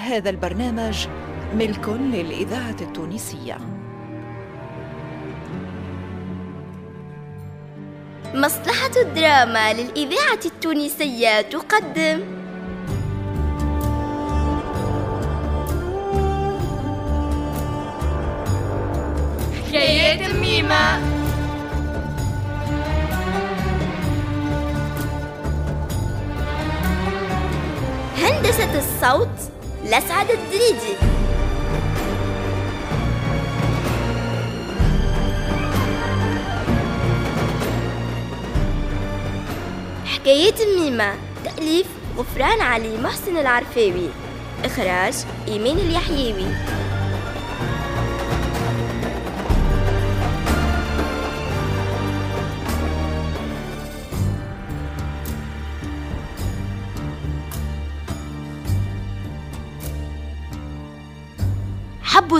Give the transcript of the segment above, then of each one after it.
هذا البرنامج ملك للإذاعة التونسية. مصلحة الدراما للإذاعة التونسية تقدم. حكايات ميمة هندسة الصوت لسعد الدريدي. حكايات ميمة تأليف غفران علي محسن العرفاوي. إخراج إيمان اليحيوي.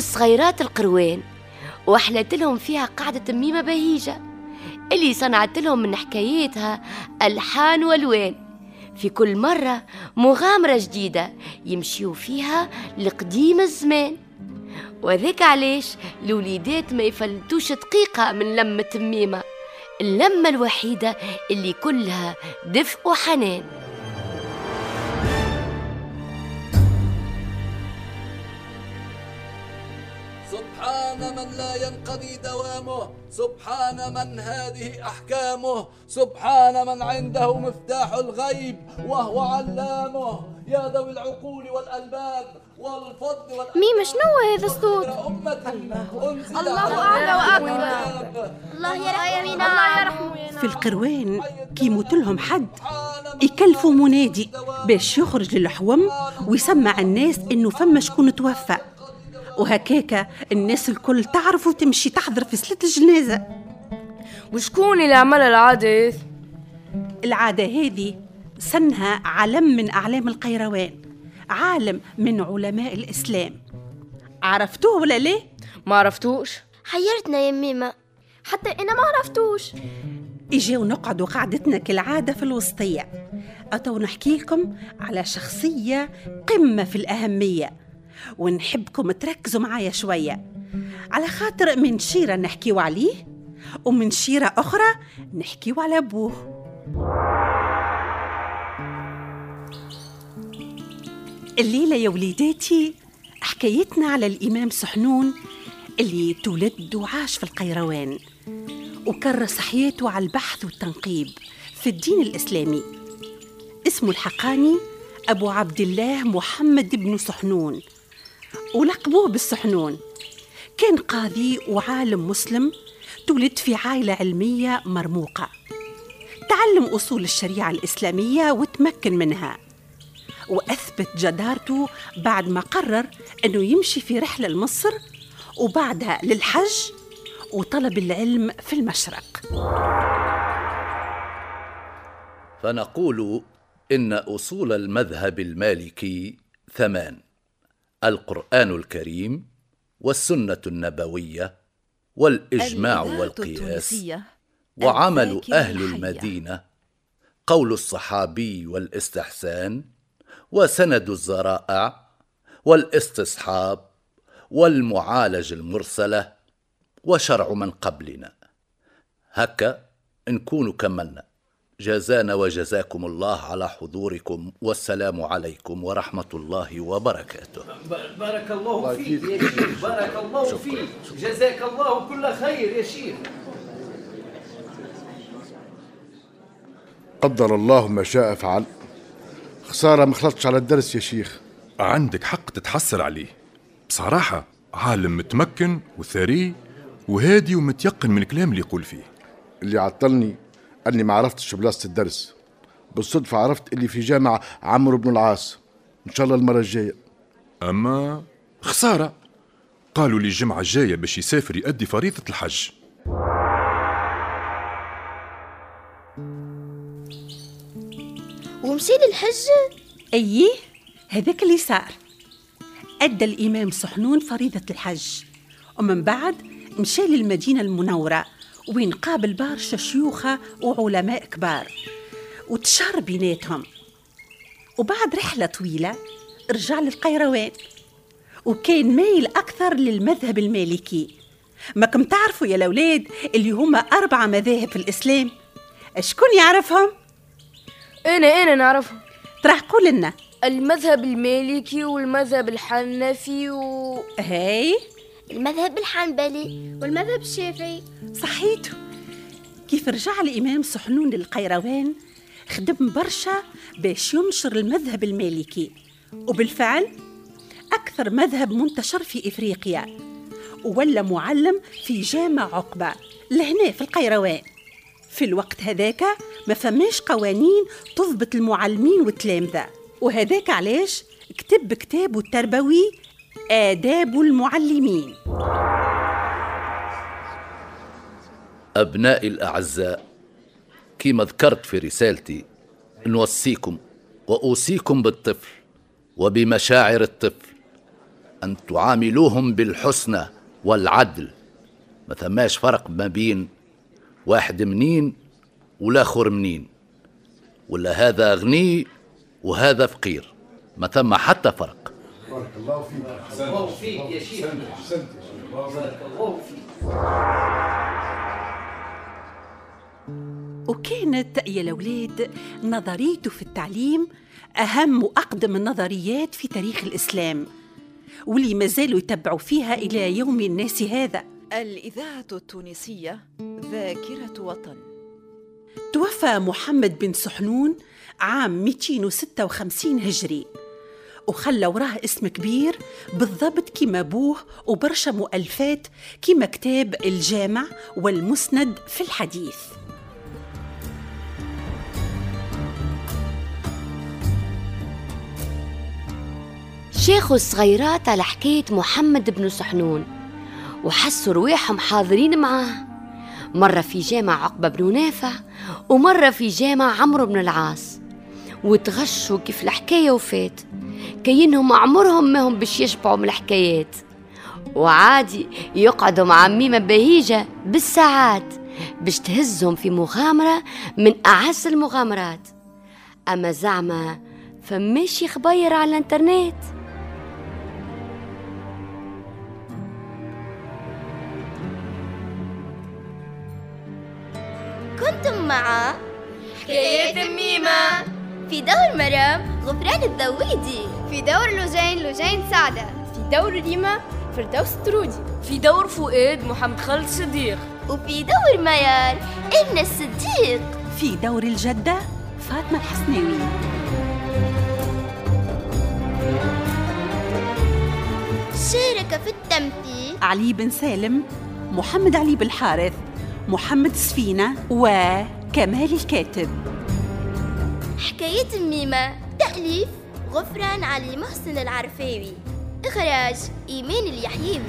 حبوا الصغيرات القروان وأحلت لهم فيها قاعدة ميمة بهيجة اللي صنعت لهم من حكاياتها ألحان وألوان. في كل مرة مغامرة جديدة يمشيوا فيها لقديم الزمان. وذاك علاش الوليدات ما يفلتوش دقيقة من لمة ميمة اللمة الوحيدة اللي كلها دفء وحنان. من لا ينقضي دوامه. سبحان من هذه أحكامه. سبحان من عنده مفتاح الغيب وهو علامه. يا ذوي العقول والألباب والفضل والألباب ميمة شنو هذا الصوت؟ الله أعلى وأكبر. الله يرحمنا الله يرحمنا في القروان كيموت لهم حد. يكلفوا منادي باش يخرج للحوم ويسمع الناس إنه فما شكون توفى. وهكاكا الناس الكل تعرف وتمشي تحضر في صلاة الجنازة. وشكون اللي عمل العادة العادة هذه سنها علم من أعلام القيروان عالم من علماء الإسلام. عرفتوه ولا ليه؟ ما عرفتوش. حيرتنا يا ميمة حتى أنا ما عرفتوش. إجاو نقعدوا قعدتنا كالعادة في الوسطية. أتو نحكي لكم على شخصية قمة في الأهمية. ونحبكم تركزوا معايا شوية. على خاطر من شيرة نحكيو عليه ومن شيرة أخرى نحكيو على أبوه. الليلة يا وليداتي حكايتنا على الإمام سحنون اللي تولد وعاش في القيروان وكرس حياته على البحث والتنقيب في الدين الإسلامي. اسمه الحقاني أبو عبد الله محمد بن سحنون. ولقبوه بالسحنون. كان قاضي وعالم مسلم تولد في عائلة علمية مرموقة. تعلم أصول الشريعة الإسلامية وتمكن منها. وأثبت جدارته بعد ما قرر أنه يمشي في رحلة لمصر وبعدها للحج وطلب العلم في المشرق. فنقول إن أصول المذهب المالكي ثمان. القرآن الكريم والسنة النبوية والإجماع الإذاعة والقياس وعمل الحية. المدينة قول الصحابي والإستحسان وسند الزرائع والاستصحاب والمعالج المرسلة وشرع من قبلنا هكا نكون كملنا جزانا وجزاكم الله على حضوركم والسلام عليكم ورحمة الله وبركاته. بارك الله فيك يا شيخ بارك الله فيك. جزاك الله كل خير يا شيخ. قدر الله ما شاء فعل. خسارة ما خلطش على الدرس يا شيخ. عندك حق تتحسر عليه. بصراحة عالم متمكن وثري وهادي ومتيقن من الكلام اللي يقول فيه. اللي عطلني أني ما عرفتش بلاصة الدرس. بالصدفة عرفت اللي في جامعة عمرو بن العاص. إن شاء الله المرة الجاية. أما خسارة. قالوا لي الجمعة الجاية باش يسافر يأدي فريضة الحج. ومشي للحج أيه هذاك اللي صار. أدى الإمام سحنون فريضة الحج. ومن بعد مشى للمدينة المنورة. وين قابل برشا شيوخة وعلماء كبار. وتشار بيناتهم. وبعد رحلة طويلة رجع للقيروان. وكان مايل أكثر للمذهب المالكي. ما كم تعرفوا يا الأولاد اللي هما أربعة مذاهب في الإسلام؟ شكون يعرفهم؟ أنا أنا نعرفهم. ترى قول لنا. المذهب المالكي والمذهب الحنفي و هاي. المذهب الحنبلي والمذهب الشافعي صحيتو كيف رجع الإمام صحنون للقيروان خدم برشا باش ينشر المذهب المالكي. وبالفعل أكثر مذهب منتشر في إفريقيا. وولا معلم في جامع عقبة لهنا في القيروان. في الوقت هذاك ما فماش قوانين تضبط المعلمين والتلامذة. وهذاك علاش كتب كتابه التربوي آداب المعلمين. أبنائي الأعزاء كما ذكرت في رسالتي نوصيكم وأوصيكم بالطفل وبمشاعر الطفل أن تعاملوهم بالحسنى والعدل. ما ثماش فرق ما بين واحد منين والآخر منين. ولا هذا غني وهذا فقير. ما ثم حتى فرق. الله فيك. يا شيخ. بارك الله فيك. وكانت يا الأولاد نظريته في التعليم أهم وأقدم النظريات في تاريخ الإسلام واللي ما زالوا يتبعوا فيها إلى يوم الناس هذا. الإذاعة التونسية ذاكرة وطن. توفى محمد بن سحنون عام 256 هجري. وخلى وراه اسم كبير بالضبط كما بوه وبرشا مؤلفات كما كتاب الجامع والمسند في الحديث. شيخوا الصغيرات على حكاية محمد بن سحنون وحسوا رواحهم حاضرين معاه. مرة في جامع عقبة بن نافع ومرة في جامع عمرو بن العاص. وتغشوا كيف الحكاية وفات. كينهم عمرهم ما هم باش يشبعوا من الحكايات. وعادي يقعدوا مع ميمة بهيجة بالساعات باش تهزهم في مغامرة من أعز المغامرات. أما زعما فماشي خبير على الإنترنت. كنتم مع حكايات ميمة. في دور مرام غفران الذويدي في دور لجين لجين سعدة. في دور ريما فردوس الطرودي في دور فؤاد محمد خالد صديق. وفي دور ميار إن الصديق. في دور الجدة فاطمة الحسناوي. شارك في التمثيل علي بن سالم محمد علي بالحارث محمد سفينة وكمال الكاتب. حكاية ميمة تأليف غفران علي محسن العرفاوي. إخراج إيمان اليحيوي